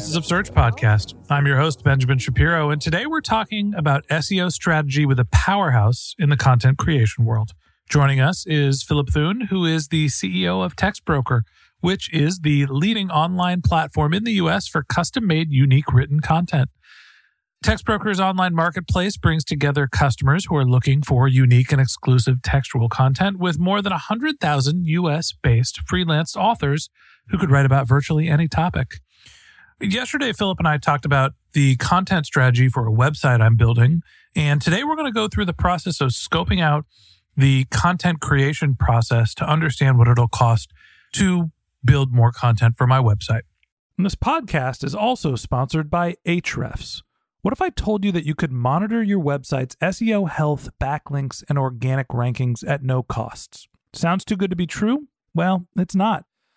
Voices of Search podcast. I'm your host, Benjamin Shapiro, and today we're talking about SEO strategy with a powerhouse in the content creation world. Joining us is Philip Thune, who is the CEO of TextBroker, which is the leading online platform in the US for custom made, unique written content. TextBroker's online marketplace brings together customers who are looking for unique and exclusive textual content with more than 100,000 US based freelance authors who could write about virtually any topic. Yesterday, Philip and I talked about the content strategy for a website I'm building. And today we're going to go through the process of scoping out the content creation process to understand what it'll cost to build more content for my website. And this podcast is also sponsored by Ahrefs. What if I told you that you could monitor your website's SEO health, backlinks, and organic rankings at no costs? Sounds too good to be true? Well, it's not,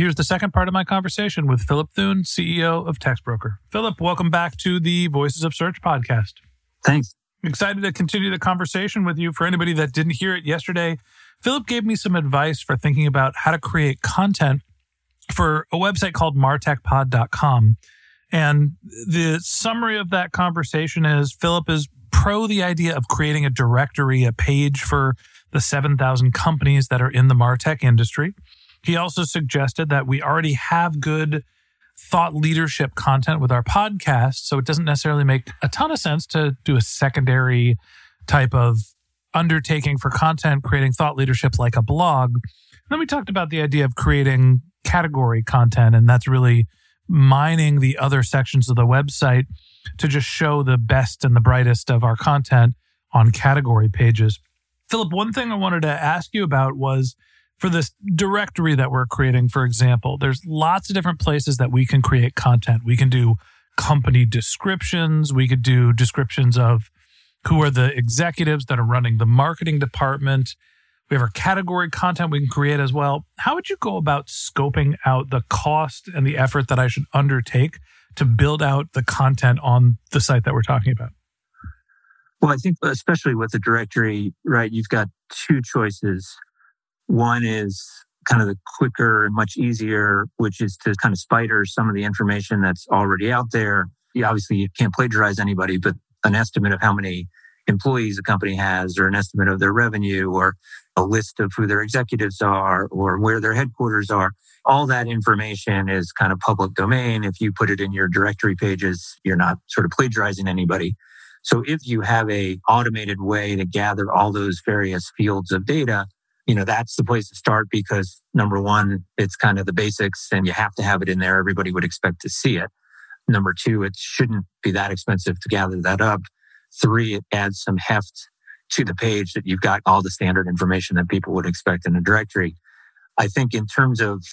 Here's the second part of my conversation with Philip Thune, CEO of TextBroker. Philip, welcome back to the Voices of Search podcast. Thanks. Excited to continue the conversation with you. For anybody that didn't hear it yesterday, Philip gave me some advice for thinking about how to create content for a website called martechpod.com. And the summary of that conversation is Philip is pro the idea of creating a directory, a page for the 7,000 companies that are in the Martech industry. He also suggested that we already have good thought leadership content with our podcast. So it doesn't necessarily make a ton of sense to do a secondary type of undertaking for content, creating thought leadership like a blog. Then we talked about the idea of creating category content, and that's really mining the other sections of the website to just show the best and the brightest of our content on category pages. Philip, one thing I wanted to ask you about was for this directory that we're creating, for example, there's lots of different places that we can create content. We can do company descriptions, we could do descriptions of who are the executives that are running the marketing department. We have our category content we can create as well. How would you go about scoping out the cost and the effort that I should undertake to build out the content on the site that we're talking about? Well, I think especially with the directory, right, you've got two choices. One is kind of the quicker and much easier, which is to kind of spider some of the information that's already out there. You obviously you can't plagiarize anybody, but an estimate of how many employees a company has or an estimate of their revenue or a list of who their executives are or where their headquarters are. All that information is kind of public domain. If you put it in your directory pages, you're not sort of plagiarizing anybody. So if you have a automated way to gather all those various fields of data, you know, that's the place to start because number one, it's kind of the basics and you have to have it in there. Everybody would expect to see it. Number two, it shouldn't be that expensive to gather that up. Three, it adds some heft to the page that you've got all the standard information that people would expect in a directory. I think in terms of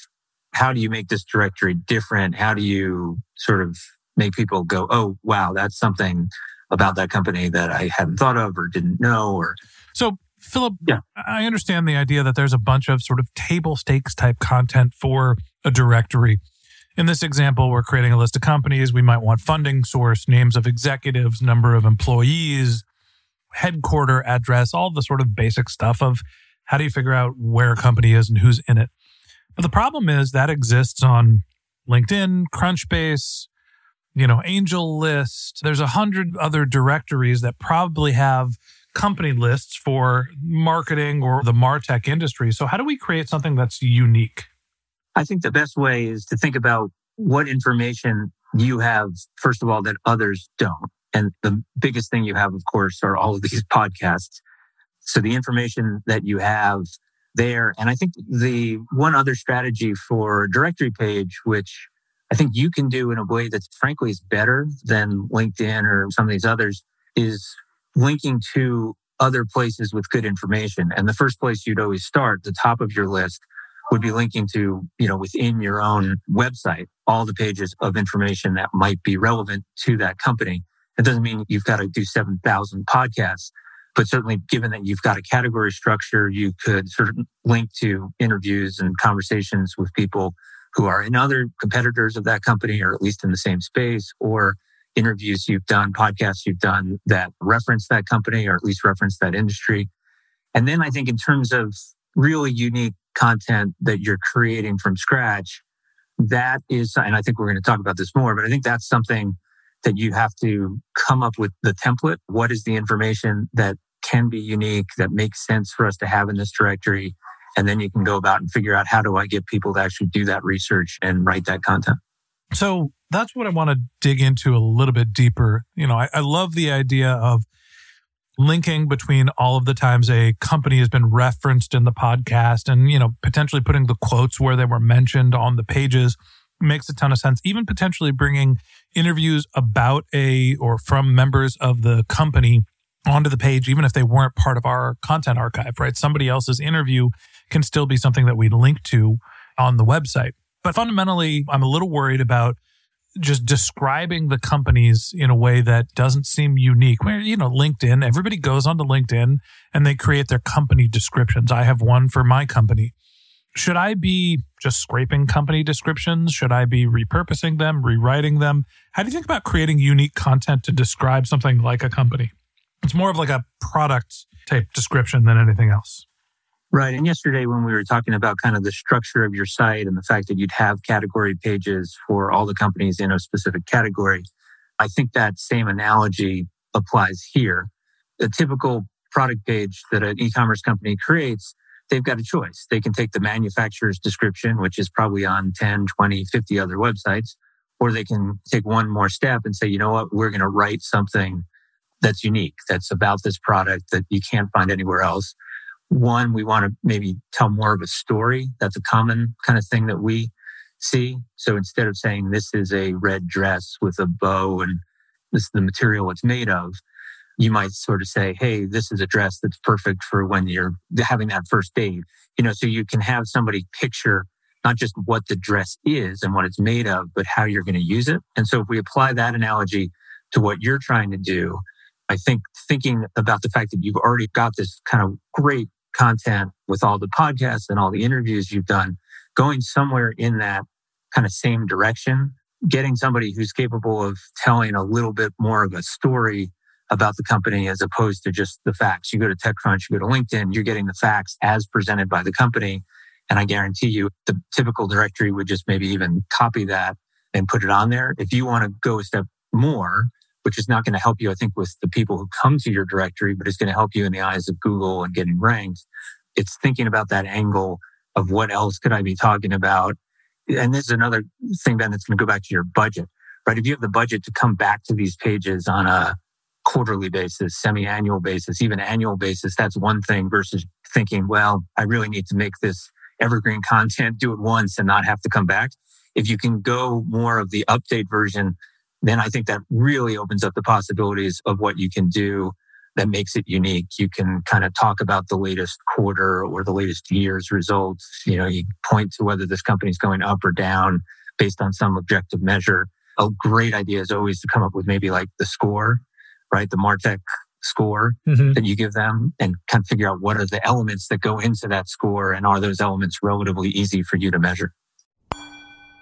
how do you make this directory different? How do you sort of make people go, oh, wow, that's something about that company that I hadn't thought of or didn't know or so Philip, yeah. I understand the idea that there's a bunch of sort of table stakes type content for a directory. In this example, we're creating a list of companies. We might want funding source, names of executives, number of employees, headquarter address, all the sort of basic stuff of how do you figure out where a company is and who's in it. But the problem is that exists on LinkedIn, Crunchbase, you know, AngelList. There's a hundred other directories that probably have company lists for marketing or the martech industry. So how do we create something that's unique? I think the best way is to think about what information you have, first of all, that others don't. And the biggest thing you have, of course, are all of these podcasts. So the information that you have there. And I think the one other strategy for directory page, which I think you can do in a way that frankly is better than LinkedIn or some of these others, is linking to other places with good information. And the first place you'd always start, the top of your list, would be linking to, you know, within your own website, all the pages of information that might be relevant to that company. It doesn't mean you've got to do 7,000 podcasts, but certainly given that you've got a category structure, you could sort of link to interviews and conversations with people who are in other competitors of that company or at least in the same space or interviews you've done, podcasts you've done that reference that company or at least reference that industry. And then I think in terms of really unique content that you're creating from scratch, that is, and I think we're going to talk about this more, but I think that's something that you have to come up with the template. What is the information that can be unique, that makes sense for us to have in this directory? And then you can go about and figure out how do I get people to actually do that research and write that content. So that's what I want to dig into a little bit deeper. You know, I, I love the idea of linking between all of the times a company has been referenced in the podcast and, you know, potentially putting the quotes where they were mentioned on the pages makes a ton of sense. Even potentially bringing interviews about a or from members of the company onto the page, even if they weren't part of our content archive, right? Somebody else's interview can still be something that we link to on the website. But fundamentally, I'm a little worried about just describing the companies in a way that doesn't seem unique. Where, you know, LinkedIn, everybody goes onto LinkedIn and they create their company descriptions. I have one for my company. Should I be just scraping company descriptions? Should I be repurposing them, rewriting them? How do you think about creating unique content to describe something like a company? It's more of like a product type description than anything else. Right. And yesterday, when we were talking about kind of the structure of your site and the fact that you'd have category pages for all the companies in a specific category, I think that same analogy applies here. The typical product page that an e commerce company creates, they've got a choice. They can take the manufacturer's description, which is probably on 10, 20, 50 other websites, or they can take one more step and say, you know what, we're going to write something that's unique, that's about this product that you can't find anywhere else one, we want to maybe tell more of a story. That's a common kind of thing that we see. So instead of saying this is a red dress with a bow and this is the material it's made of, you might sort of say, Hey, this is a dress that's perfect for when you're having that first date. You know, so you can have somebody picture not just what the dress is and what it's made of, but how you're going to use it. And so if we apply that analogy to what you're trying to do, I think thinking about the fact that you've already got this kind of great content with all the podcasts and all the interviews you've done, going somewhere in that kind of same direction, getting somebody who's capable of telling a little bit more of a story about the company as opposed to just the facts. You go to TechCrunch, you go to LinkedIn, you're getting the facts as presented by the company. And I guarantee you the typical directory would just maybe even copy that and put it on there. If you want to go a step more, which is not going to help you, I think, with the people who come to your directory, but it's going to help you in the eyes of Google and getting ranked. It's thinking about that angle of what else could I be talking about? And this is another thing, Ben, that's going to go back to your budget, right? If you have the budget to come back to these pages on a quarterly basis, semi-annual basis, even annual basis, that's one thing versus thinking, well, I really need to make this evergreen content, do it once and not have to come back. If you can go more of the update version then I think that really opens up the possibilities of what you can do that makes it unique. You can kind of talk about the latest quarter or the latest year's results. You know, you point to whether this company's going up or down based on some objective measure. A great idea is always to come up with maybe like the score, right? The Martech score mm-hmm. that you give them and kind of figure out what are the elements that go into that score and are those elements relatively easy for you to measure.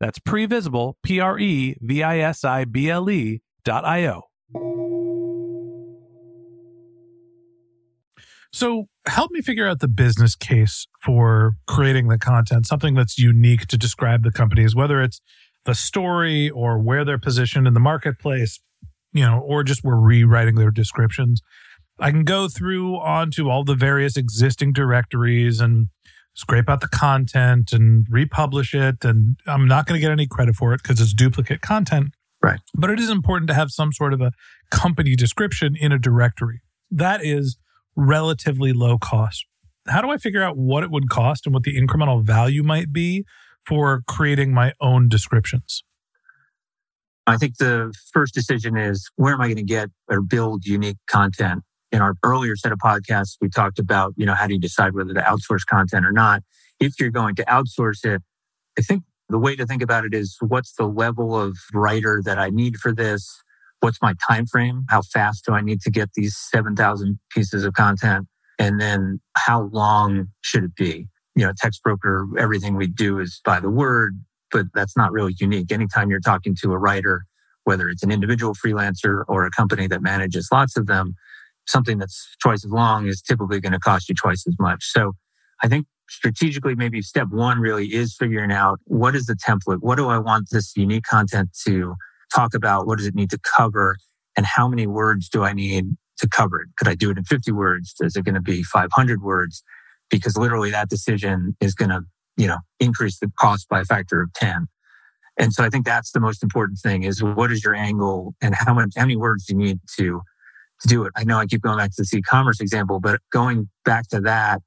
that's previsible, P R E V I S I B L E dot I O. So, help me figure out the business case for creating the content, something that's unique to describe the companies, whether it's the story or where they're positioned in the marketplace, you know, or just we're rewriting their descriptions. I can go through onto all the various existing directories and scrape out the content and republish it. And I'm not going to get any credit for it because it's duplicate content. Right. But it is important to have some sort of a company description in a directory. That is relatively low cost. How do I figure out what it would cost and what the incremental value might be for creating my own descriptions? I think the first decision is where am I going to get or build unique content? In our earlier set of podcasts, we talked about, you know, how do you decide whether to outsource content or not? If you're going to outsource it, I think the way to think about it is what's the level of writer that I need for this? What's my time frame? How fast do I need to get these 7,000 pieces of content? And then how long should it be? You know, TextBroker, everything we do is by the word, but that's not really unique. Anytime you're talking to a writer, whether it's an individual freelancer or a company that manages lots of them, something that's twice as long is typically going to cost you twice as much. So I think strategically, maybe step one really is figuring out what is the template? What do I want this unique content to talk about? What does it need to cover? And how many words do I need to cover it? Could I do it in 50 words? Is it going to be 500 words? Because literally that decision is going to, you know, increase the cost by a factor of 10. And so I think that's the most important thing is what is your angle and how much, how many words do you need to to do it. I know I keep going back to this e-commerce example, but going back to that,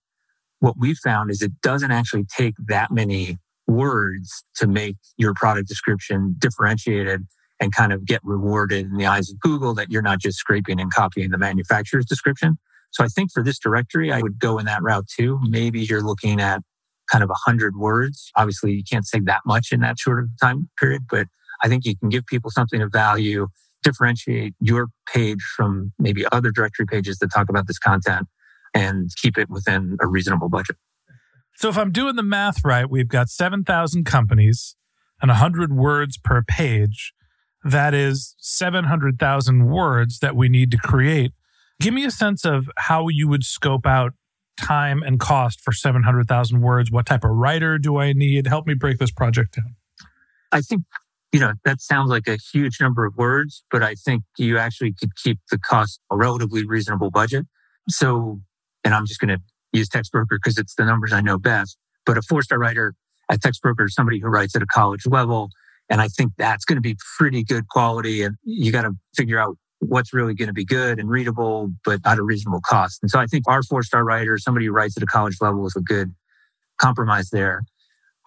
what we found is it doesn't actually take that many words to make your product description differentiated and kind of get rewarded in the eyes of Google that you're not just scraping and copying the manufacturer's description. So I think for this directory, I would go in that route too. Maybe you're looking at kind of a hundred words. Obviously, you can't say that much in that short of time period, but I think you can give people something of value differentiate your page from maybe other directory pages that talk about this content and keep it within a reasonable budget. So if I'm doing the math right, we've got 7,000 companies and 100 words per page. That is 700,000 words that we need to create. Give me a sense of how you would scope out time and cost for 700,000 words. What type of writer do I need? Help me break this project down. I think you know, that sounds like a huge number of words, but I think you actually could keep the cost a relatively reasonable budget. So, and I'm just going to use TextBroker because it's the numbers I know best, but a four star writer at TextBroker is somebody who writes at a college level. And I think that's going to be pretty good quality. And you got to figure out what's really going to be good and readable, but at a reasonable cost. And so I think our four star writer, somebody who writes at a college level is a good compromise there.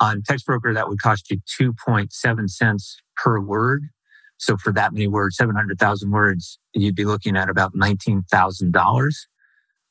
On TextBroker, that would cost you 2.7 cents per word. So for that many words, 700,000 words, you'd be looking at about $19,000.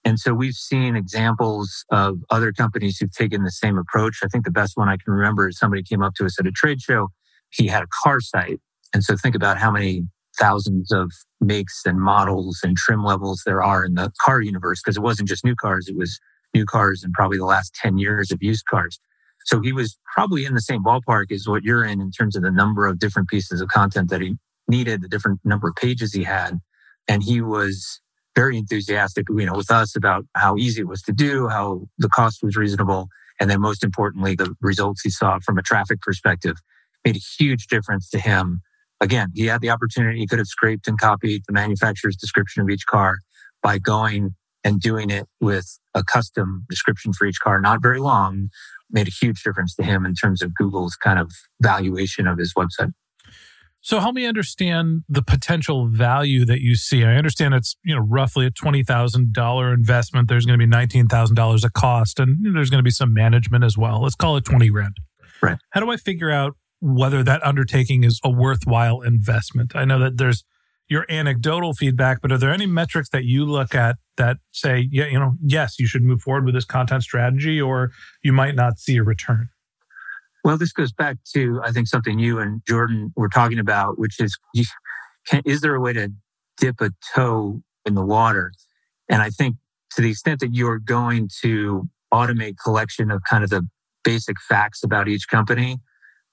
And so we've seen examples of other companies who've taken the same approach. I think the best one I can remember is somebody came up to us at a trade show. He had a car site. And so think about how many thousands of makes and models and trim levels there are in the car universe, because it wasn't just new cars, it was new cars and probably the last 10 years of used cars. So he was probably in the same ballpark as what you're in in terms of the number of different pieces of content that he needed, the different number of pages he had. And he was very enthusiastic, you know, with us about how easy it was to do, how the cost was reasonable. And then most importantly, the results he saw from a traffic perspective made a huge difference to him. Again, he had the opportunity, he could have scraped and copied the manufacturer's description of each car by going and doing it with a custom description for each car, not very long, made a huge difference to him in terms of Google's kind of valuation of his website. So help me understand the potential value that you see. I understand it's you know roughly a twenty thousand dollar investment. There's going to be nineteen thousand dollars a cost, and there's going to be some management as well. Let's call it twenty grand. Right. How do I figure out whether that undertaking is a worthwhile investment? I know that there's your anecdotal feedback, but are there any metrics that you look at that say, yeah, you know, yes, you should move forward with this content strategy, or you might not see a return? Well, this goes back to, I think, something you and Jordan were talking about, which is, can, is there a way to dip a toe in the water? And I think to the extent that you're going to automate collection of kind of the basic facts about each company,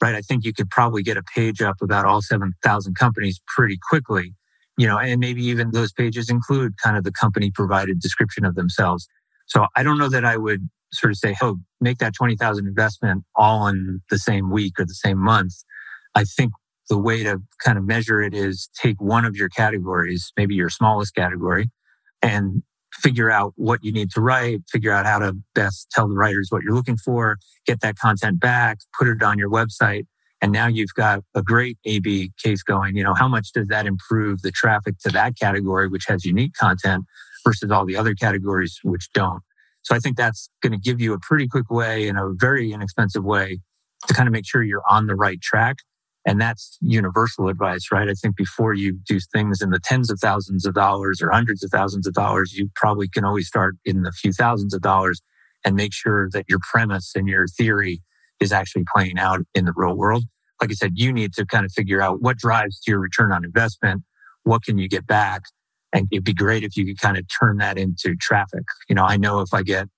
right? I think you could probably get a page up about all 7,000 companies pretty quickly, you know, and maybe even those pages include kind of the company provided description of themselves. So I don't know that I would sort of say, oh, make that 20,000 investment all in the same week or the same month. I think the way to kind of measure it is take one of your categories, maybe your smallest category, and figure out what you need to write, figure out how to best tell the writers what you're looking for, get that content back, put it on your website. And now you've got a great A B case going. You know, how much does that improve the traffic to that category, which has unique content versus all the other categories which don't? So I think that's going to give you a pretty quick way and a very inexpensive way to kind of make sure you're on the right track. And that's universal advice, right? I think before you do things in the tens of thousands of dollars or hundreds of thousands of dollars, you probably can always start in the few thousands of dollars and make sure that your premise and your theory is actually playing out in the real world. Like I said, you need to kind of figure out what drives to your return on investment. What can you get back? And it'd be great if you could kind of turn that into traffic. You know, I know if I get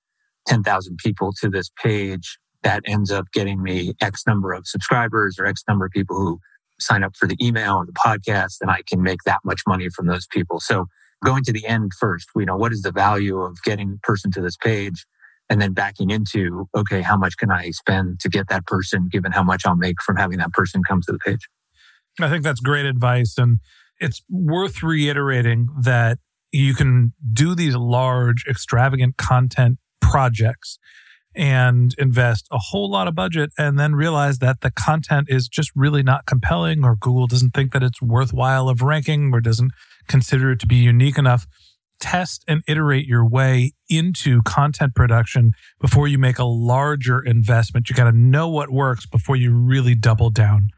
10,000 people to this page, that ends up getting me X number of subscribers or X number of people who sign up for the email or the podcast, and I can make that much money from those people. So going to the end first, you know, what is the value of getting a person to this page? And then backing into, okay, how much can I spend to get that person, given how much I'll make from having that person come to the page? I think that's great advice. And it's worth reiterating that you can do these large, extravagant content projects and invest a whole lot of budget and then realize that the content is just really not compelling or Google doesn't think that it's worthwhile of ranking or doesn't consider it to be unique enough. Test and iterate your way into content production before you make a larger investment. You got to know what works before you really double down.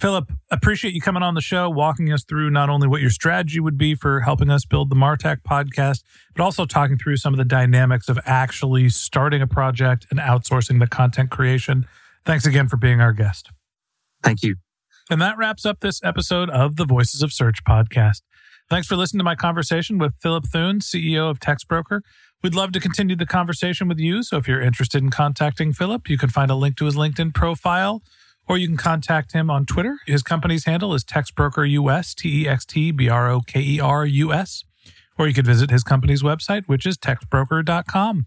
Philip, appreciate you coming on the show, walking us through not only what your strategy would be for helping us build the Martech podcast, but also talking through some of the dynamics of actually starting a project and outsourcing the content creation. Thanks again for being our guest. Thank you. And that wraps up this episode of the Voices of Search podcast. Thanks for listening to my conversation with Philip Thune, CEO of TextBroker. We'd love to continue the conversation with you. So if you're interested in contacting Philip, you can find a link to his LinkedIn profile or you can contact him on Twitter. His company's handle is TextBroker US, T E X T B R O K E R U S. Or you could visit his company's website, which is textbroker.com.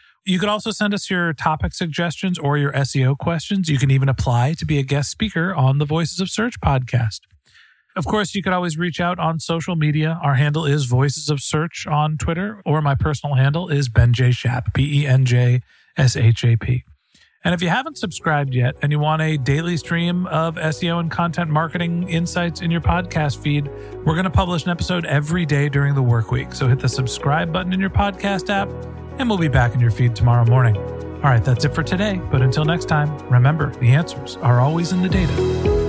You could also send us your topic suggestions or your SEO questions. You can even apply to be a guest speaker on the Voices of Search podcast. Of course, you could always reach out on social media. Our handle is Voices of Search on Twitter, or my personal handle is Ben J. Shap, B E N J S H A P. And if you haven't subscribed yet and you want a daily stream of SEO and content marketing insights in your podcast feed, we're going to publish an episode every day during the work week. So hit the subscribe button in your podcast app, and we'll be back in your feed tomorrow morning. All right, that's it for today. But until next time, remember the answers are always in the data.